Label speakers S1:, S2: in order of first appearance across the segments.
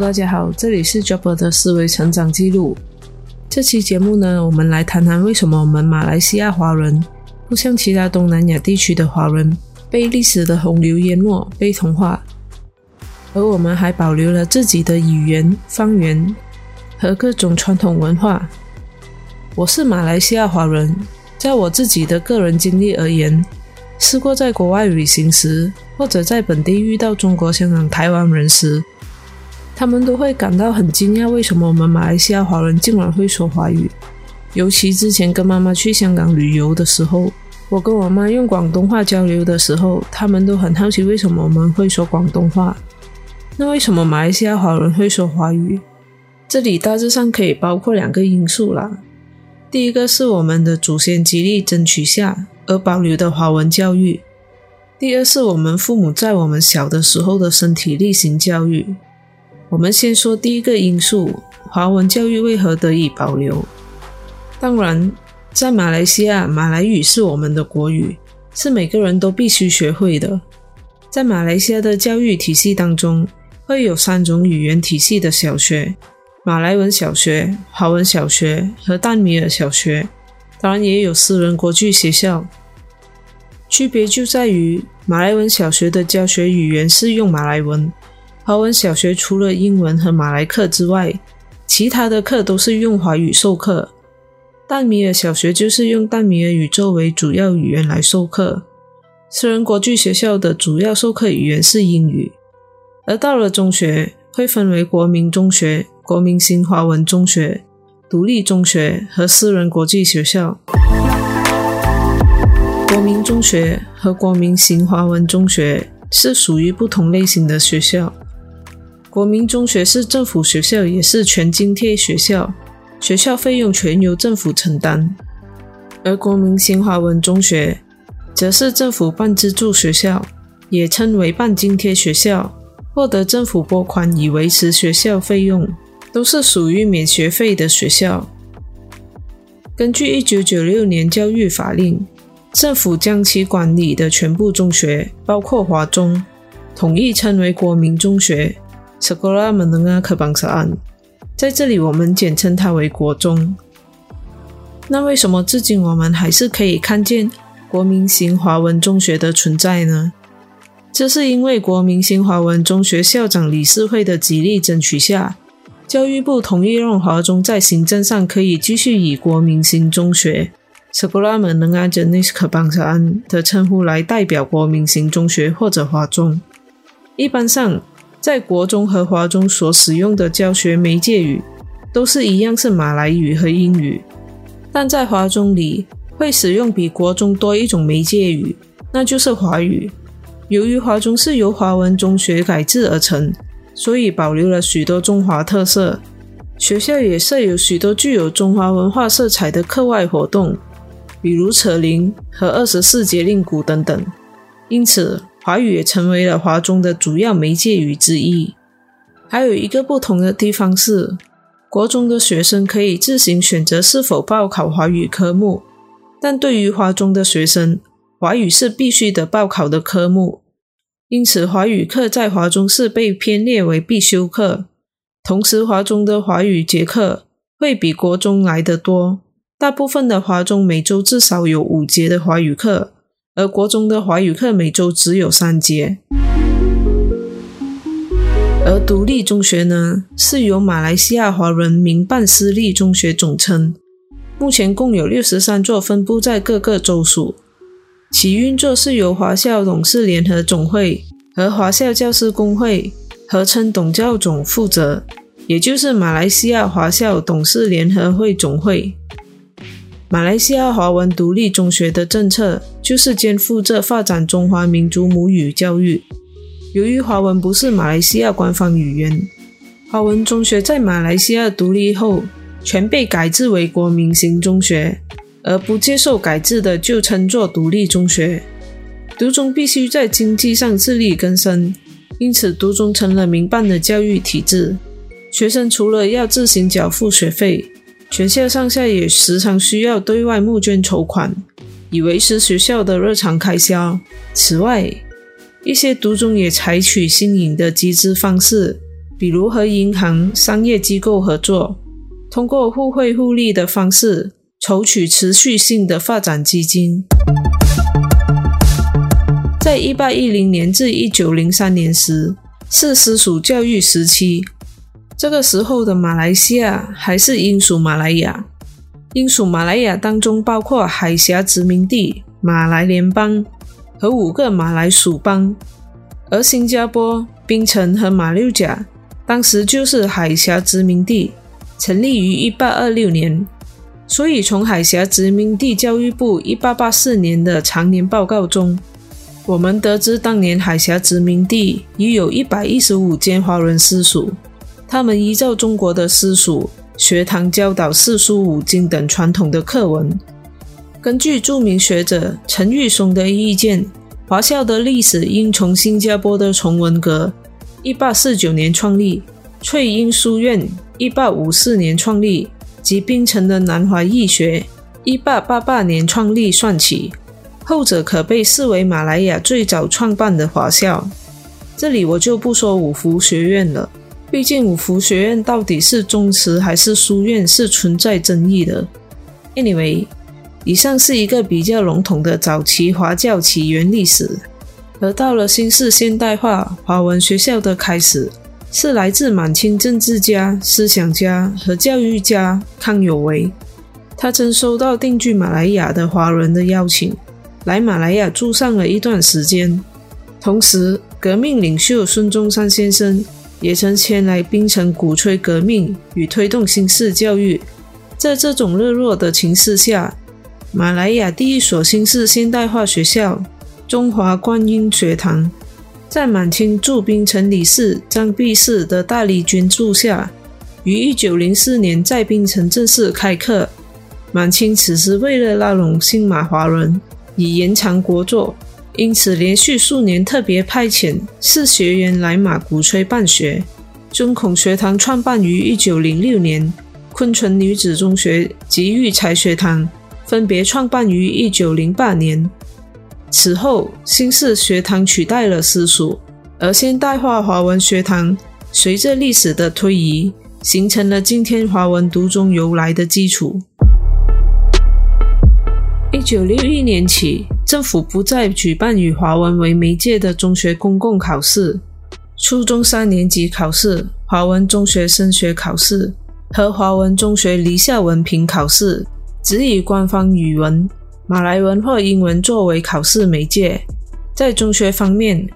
S1: 大家好，这里是 Jobber 的思维成长记录。这期节目呢，我们来谈谈为什么我们马来西亚华人不像其他东南亚地区的华人被历史的洪流淹没、被同化，而我们还保留了自己的语言、方言和各种传统文化。我是马来西亚华人，在我自己的个人经历而言，试过在国外旅行时，或者在本地遇到中国香港、台湾人时。他们都会感到很惊讶，为什么我们马来西亚华人竟然会说华语？尤其之前跟妈妈去香港旅游的时候，我跟我妈用广东话交流的时候，他们都很好奇为什么我们会说广东话。那为什么马来西亚华人会说华语？这里大致上可以包括两个因素啦。第一个是我们的祖先极力争取下而保留的华文教育；第二是我们父母在我们小的时候的身体力行教育。我们先说第一个因素：华文教育为何得以保留？当然，在马来西亚，马来语是我们的国语，是每个人都必须学会的。在马来西亚的教育体系当中，会有三种语言体系的小学：马来文小学、华文小学和淡米尔小学。当然，也有私人国际学校。区别就在于，马来文小学的教学语言是用马来文。华文小学除了英文和马来课之外，其他的课都是用华语授课。淡米尔小学就是用淡米尔语作为主要语言来授课。私人国际学校的主要授课语言是英语。而到了中学，会分为国民中学、国民新华文中学、独立中学和私人国际学校。国民中学和国民新华文中学是属于不同类型的学校。国民中学是政府学校，也是全津贴学校，学校费用全由政府承担；而国民新华文中学则是政府半资助学校，也称为半津贴学校，获得政府拨款以维持学校费用，都是属于免学费的学校。根据一九九六年教育法令，政府将其管理的全部中学，包括华中，统一称为国民中学。Sekolah Menengah Kebangsaan，在这里我们简称它为国中。那为什么至今我们还是可以看见国民型华文中学的存在呢？这是因为国民型华文中学校长理事会的极力争取下，教育部同意让华中在行政上可以继续以国民型中学 Sekolah Menengah Jenis Kebangsaan 的称呼来代表国民型中学或者华中。一般上。在国中和华中所使用的教学媒介语都是一样，是马来语和英语。但在华中里会使用比国中多一种媒介语，那就是华语。由于华中是由华文中学改制而成，所以保留了许多中华特色。学校也设有许多具有中华文化色彩的课外活动，比如扯铃和二十四节令鼓等等。因此。华语也成为了华中的主要媒介语之一。还有一个不同的地方是，国中的学生可以自行选择是否报考华语科目，但对于华中的学生，华语是必须的报考的科目。因此，华语课在华中是被编列为必修课。同时，华中的华语节课会比国中来得多，大部分的华中每周至少有五节的华语课。而国中的华语课每周只有三节，而独立中学呢，是由马来西亚华人民办私立中学总称，目前共有六十三座，分布在各个州属，其运作是由华校董事联合总会和华校教师工会合称董教总负责，也就是马来西亚华校董事联合会总会。马来西亚华文独立中学的政策就是肩负着发展中华民族母语教育。由于华文不是马来西亚官方语言，华文中学在马来西亚独立后全被改制为国民型中学，而不接受改制的就称作独立中学。独中必须在经济上自力更生，因此独中成了民办的教育体制。学生除了要自行缴付学费。全校上下也时常需要对外募捐筹款，以维持学校的日常开销。此外，一些独中也采取新颖的集资方式，比如和银行、商业机构合作，通过互惠互利的方式筹取持续性的发展基金。在一八一零年至一九零三年时，是私塾教育时期。这个时候的马来西亚还是英属马来亚。英属马来亚当中包括海峡殖民地马来联邦和五个马来属邦，而新加坡、槟城和马六甲当时就是海峡殖民地，成立于一八二六年。所以，从海峡殖民地教育部一八八四年的常年报告中，我们得知当年海峡殖民地已有一百一十五间华人私塾，他们依照中国的私塾学堂教导四书五经等传统的课文。根据著名学者陈玉松的意见，华校的历史应从新加坡的崇文阁（一八四九年创立）、翠英书院（一八五四年创立）。及槟城的南华义学，一八八八年创立算起，后者可被视为马来亚最早创办的华校。这里我就不说五福学院了，毕竟五福学院到底是宗祠还是书院是存在争议的。Anyway，以上是一个比较笼统的早期华教起源历史，而到了新式现代化华文学校的开始。是来自满清政治家、思想家和教育家康有为。他曾收到定居马来亚的华人的邀请，来马来亚住上了一段时间。同时，革命领袖孙中山先生也曾前来槟城鼓吹革命与推动新式教育。在这种热络的情势下，马来亚第一所新式现代化学校——中华观音学堂。在满清驻槟城理事张弼士的大力捐助下，于一九零四年在槟城正式开课。满清此时为了拉拢新马华人，以延长国祚，因此连续数年特别派遣四学员来马鼓吹办学。尊孔学堂创办于一九零六年，昆纯女子中学及育才学堂分别创办于一九零八年。此后，新式学堂取代了私塾，而现代化华文学堂随着历史的推移，形成了今天华文读中由来的基础。一九六一年起，政府不再举办以华文为媒介的中学公共考试，初中三年级考试、华文中学升学考试和华文中学离校文凭考试只以官方语文。马来文或英文作为考试媒介，在中学方面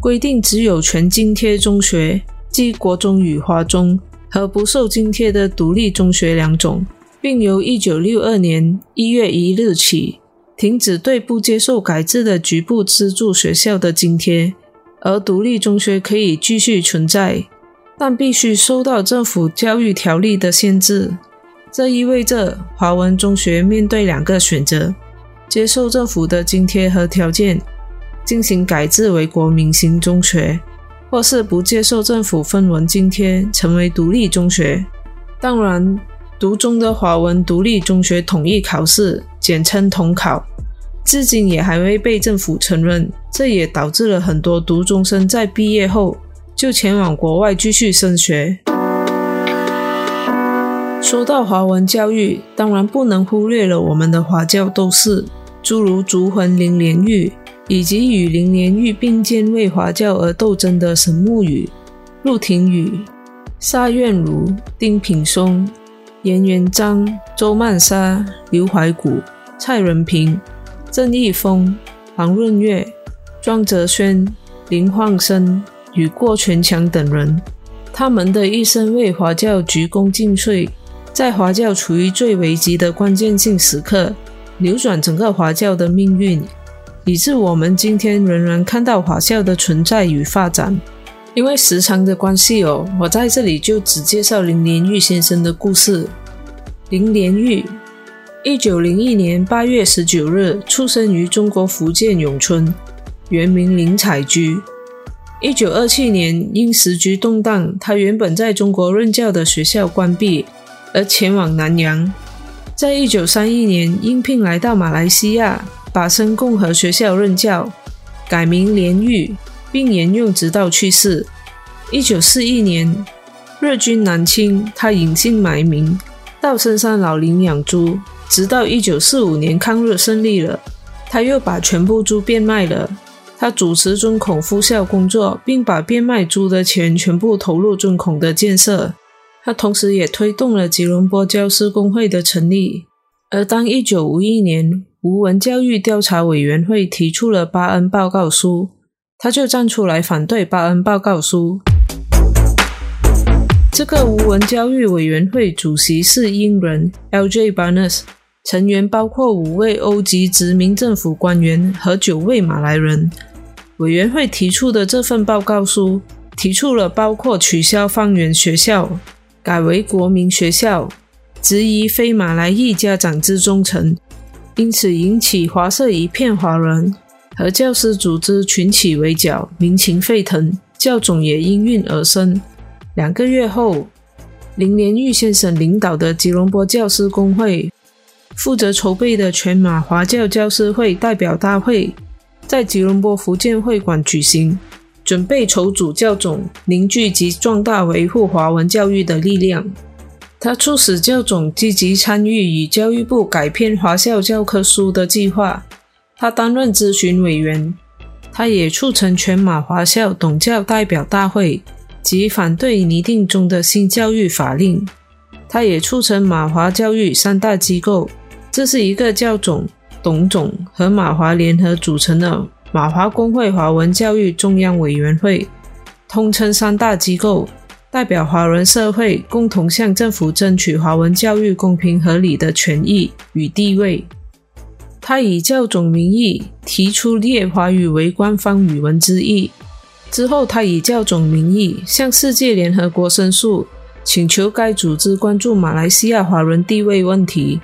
S1: 规定只有全津贴中学，即国中与华中，和不受津贴的独立中学两种，并由一九六二年一月一日起停止对不接受改制的局部资助学校的津贴，而独立中学可以继续存在，但必须受到政府教育条例的限制。这意味着华文中学面对两个选择。接受政府的津贴和条件，进行改制为国民型中学，或是不接受政府分文津贴，成为独立中学。当然，独中的华文独立中学统一考试，简称统考，至今也还未被政府承认。这也导致了很多独中生在毕业后就前往国外继续升学。说到华文教育，当然不能忽略了我们的华教斗士。诸如竹魂林莲玉，以及与林莲玉并肩为华教而斗争的沈木雨、陆廷宇、沙苑如、丁品松、严元章、周曼莎、刘怀古、蔡仁平、郑义峰、黄润月、庄泽轩、林焕生与郭全强等人，他们的一生为华教鞠躬尽瘁，在华教处于最危急的关键性时刻。扭转整个华教的命运，以致我们今天仍然看到华校的存在与发展。因为时长的关系哦，我在这里就只介绍林连玉先生的故事。林连玉，一九零一年八月十九日出生于中国福建永春，原名林采菊。一九二七年因时局动荡，他原本在中国任教的学校关闭，而前往南洋。在一九三一年应聘来到马来西亚巴生共和学校任教，改名连玉，并沿用直到去世。一九四一年，日军南侵，他隐姓埋名到深山老林养猪，直到一九四五年抗日胜利了，他又把全部猪变卖了。他主持尊孔复校工作，并把变卖猪的钱全部投入尊孔的建设。他同时也推动了吉隆坡教师工会的成立。而当一九五一年吴文教育调查委员会提出了巴恩报告书，他就站出来反对巴恩报告书。这个无文教育委员会主席是英人 L.J. Barnes，成员包括五位欧籍殖民政府官员和九位马来人。委员会提出的这份报告书提出了包括取消方圆学校、改为国民学校、质疑非马来裔家长之忠诚，因此引起华社一片哗然，和教师组织群起围剿，民情沸腾，教总也应运而生。两个月后，林连玉先生领导的吉隆坡教师工会负责筹备的全马华教教师会代表大会。在吉隆坡福建会馆举行，准备筹组教总，凝聚及壮大维护华文教育的力量。他促使教总积极参与与教育部改编华校教科书的计划。他担任咨询委员。他也促成全马华校董教代表大会及反对拟定中的新教育法令。他也促成马华教育三大机构，这是一个教总。董总和马华联合组成的马华工会华文教育中央委员会，通称三大机构，代表华人社会共同向政府争取华文教育公平合理的权益与地位。他以教总名义提出列华语为官方语文之意，之后他以教总名义向世界联合国申诉，请求该组织关注马来西亚华人地位问题。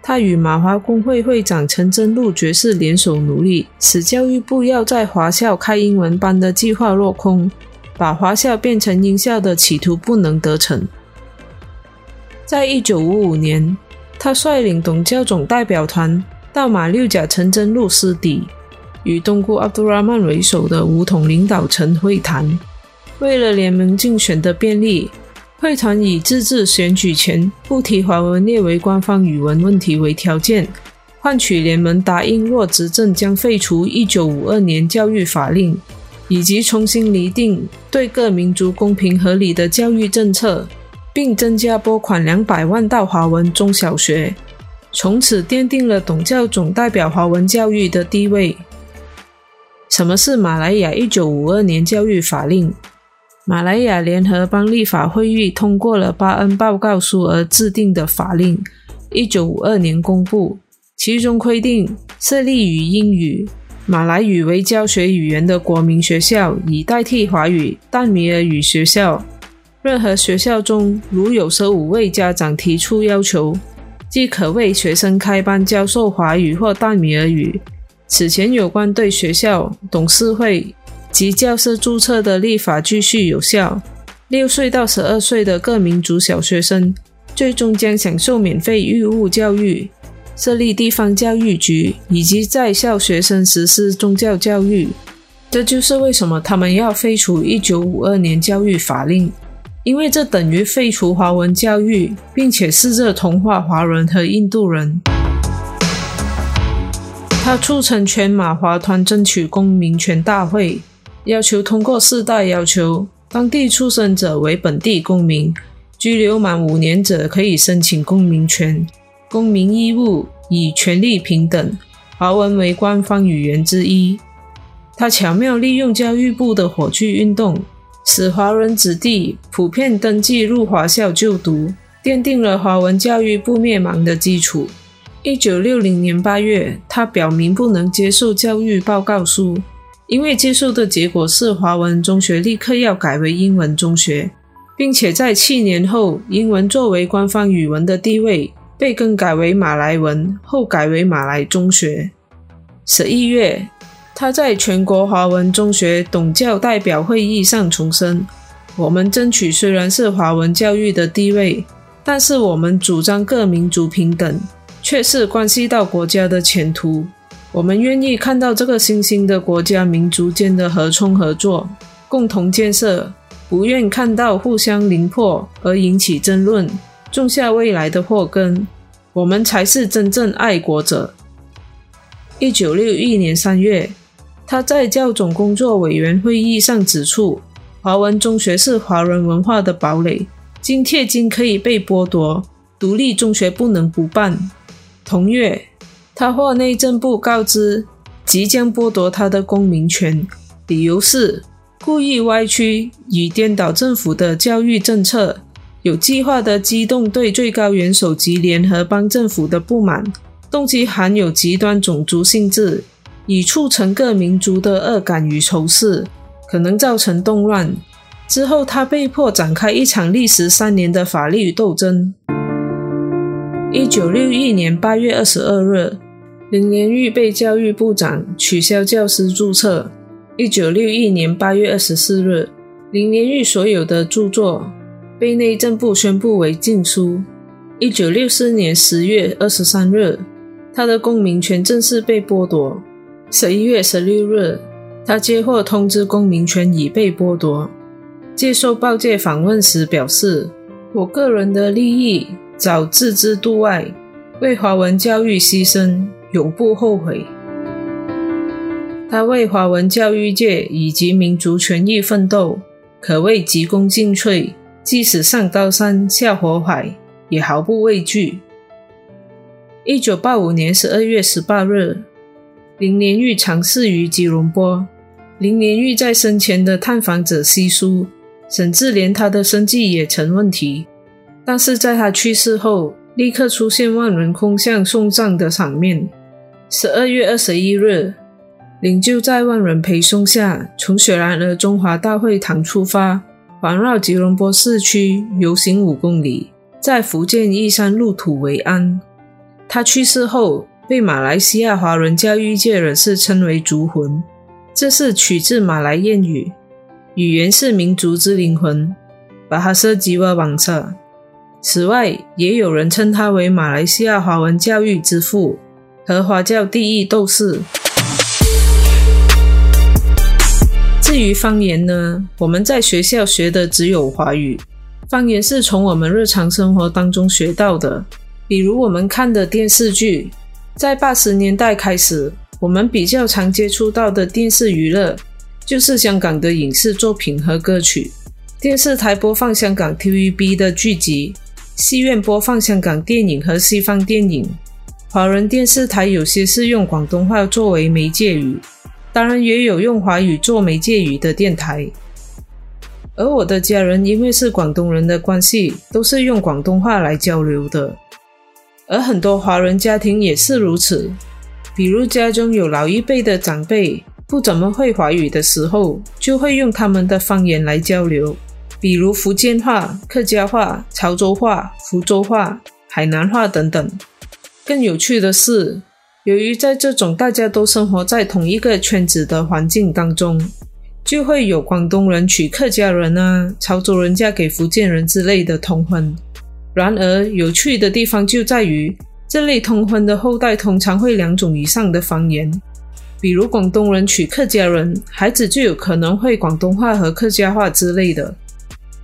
S1: 他与马华工会会长陈真禄爵士联手努力，使教育部要在华校开英文班的计划落空，把华校变成英校的企图不能得逞。在一九五五年，他率领董教总代表团到马六甲陈真路私邸，与东姑阿杜拉曼为首的五统领导层会谈，为了联盟竞选的便利。会团以自治选举前不提华文列为官方语文问题为条件，换取联盟答应若执政将废除1952年教育法令，以及重新厘定对各民族公平合理的教育政策，并增加拨款两百万到华文中小学，从此奠定了董教总代表华文教育的地位。什么是马来亚1952年教育法令？马来亚联合邦立法会议通过了巴恩报告书而制定的法令，一九五二年公布，其中规定设立以英语、马来语为教学语言的国民学校，以代替华语淡米尔语学校。任何学校中如有十五位家长提出要求，即可为学生开班教授华语或淡米尔语。此前有关对学校董事会。及教师注册的立法继续有效。六岁到十二岁的各民族小学生，最终将享受免费义务教育。设立地方教育局，以及在校学生实施宗教教育。这就是为什么他们要废除一九五二年教育法令，因为这等于废除华文教育，并且试着同化华人和印度人。他促成全马华团争取公民权大会。要求通过四大要求：当地出生者为本地公民，居留满五年者可以申请公民权，公民义务以权利平等，华文为官方语言之一。他巧妙利用教育部的火炬运动，使华人子弟普遍登记入华校就读，奠定了华文教育不灭亡的基础。一九六零年八月，他表明不能接受教育报告书。因为接受的结果是华文中学立刻要改为英文中学，并且在七年后，英文作为官方语文的地位被更改为马来文，后改为马来中学。十一月，他在全国华文中学董教代表会议上重申：“我们争取虽然是华文教育的地位，但是我们主张各民族平等，却是关系到国家的前途。”我们愿意看到这个新兴的国家民族间的合冲合作，共同建设，不愿看到互相凌破而引起争论，种下未来的祸根。我们才是真正爱国者。一九六一年三月，他在教总工作委员会议上指出，华文中学是华人文化的堡垒，津贴金可以被剥夺，独立中学不能不办。同月，他获内政部告知，即将剥夺他的公民权，理由是故意歪曲与颠倒政府的教育政策。有计划的激动对最高元首及联合邦政府的不满，动机含有极端种族性质，以促成各民族的恶感与仇视，可能造成动乱。之后，他被迫展开一场历时三年的法律斗争。一九六一年八月二十二日，林连玉被教育部长取消教师注册。一九六一年八月二十四日，林连玉所有的著作。被内政部宣布为禁书。一九六四年十月二十三日，他的公民权正式被剥夺。十一月十六日，他接获通知，公民权已被剥夺。接受报界访问时表示：“我个人的利益早置之度外，为华文教育牺牲，永不后悔。”他为华文教育界以及民族权益奋斗，可谓急功近瘁。即使上刀山下火海，也毫不畏惧。一九八五年十二月十八日，林连玉尝试于吉隆坡。林连玉在生前的探访者稀疏，甚至连他的生计也成问题。但是在他去世后，立刻出现万人空巷送葬的场面。十二月二十一日，灵柩在万人陪送下，从雪兰莪中华大会堂出发。环绕吉隆坡市区游行五公里，在福建义山入土为安。他去世后，被马来西亚华人教育界人士称为“族魂”，这是取自马来谚语，语言是民族之灵魂。把它设吉瓦网萨。此外，也有人称他为马来西亚华文教育之父和华教第一斗士。至于方言呢？我们在学校学的只有华语，方言是从我们日常生活当中学到的。比如我们看的电视剧，在八十年代开始，我们比较常接触到的电视娱乐就是香港的影视作品和歌曲。电视台播放香港 TVB 的剧集，戏院播放香港电影和西方电影。华人电视台有些是用广东话作为媒介语。当然也有用华语做媒介语的电台，而我的家人因为是广东人的关系，都是用广东话来交流的。而很多华人家庭也是如此，比如家中有老一辈的长辈不怎么会华语的时候，就会用他们的方言来交流，比如福建话、客家话、潮州话、福州话、海南话等等。更有趣的是。由于在这种大家都生活在同一个圈子的环境当中，就会有广东人娶客家人啊，潮州人嫁给福建人之类的通婚。然而，有趣的地方就在于，这类通婚的后代通常会两种以上的方言，比如广东人娶客家人，孩子就有可能会广东话和客家话之类的。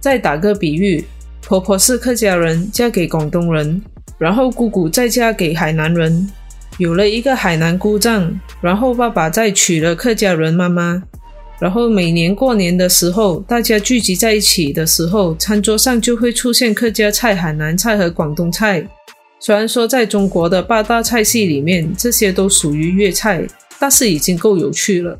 S1: 再打个比喻，婆婆是客家人，嫁给广东人，然后姑姑再嫁给海南人。有了一个海南姑丈，然后爸爸再娶了客家人妈妈，然后每年过年的时候，大家聚集在一起的时候，餐桌上就会出现客家菜、海南菜和广东菜。虽然说在中国的八大菜系里面，这些都属于粤菜，但是已经够有趣了。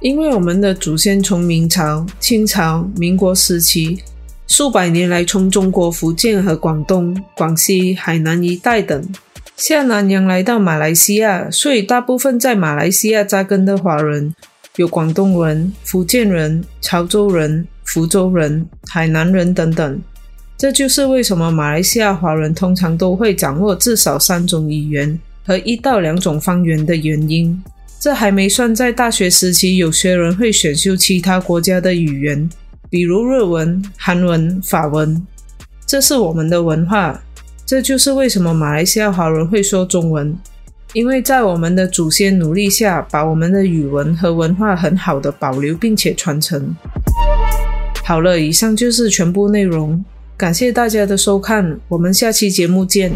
S1: 因为我们的祖先从明朝、清朝、民国时期，数百年来从中国福建和广东、广西、海南一带等。下南洋来到马来西亚，所以大部分在马来西亚扎根的华人有广东人、福建人、潮州人、福州人、海南人等等。这就是为什么马来西亚华人通常都会掌握至少三种语言和一到两种方言的原因。这还没算在大学时期，有些人会选修其他国家的语言，比如日文、韩文、法文。这是我们的文化。这就是为什么马来西亚华人会说中文，因为在我们的祖先努力下，把我们的语文和文化很好的保留并且传承。好了，以上就是全部内容，感谢大家的收看，我们下期节目见。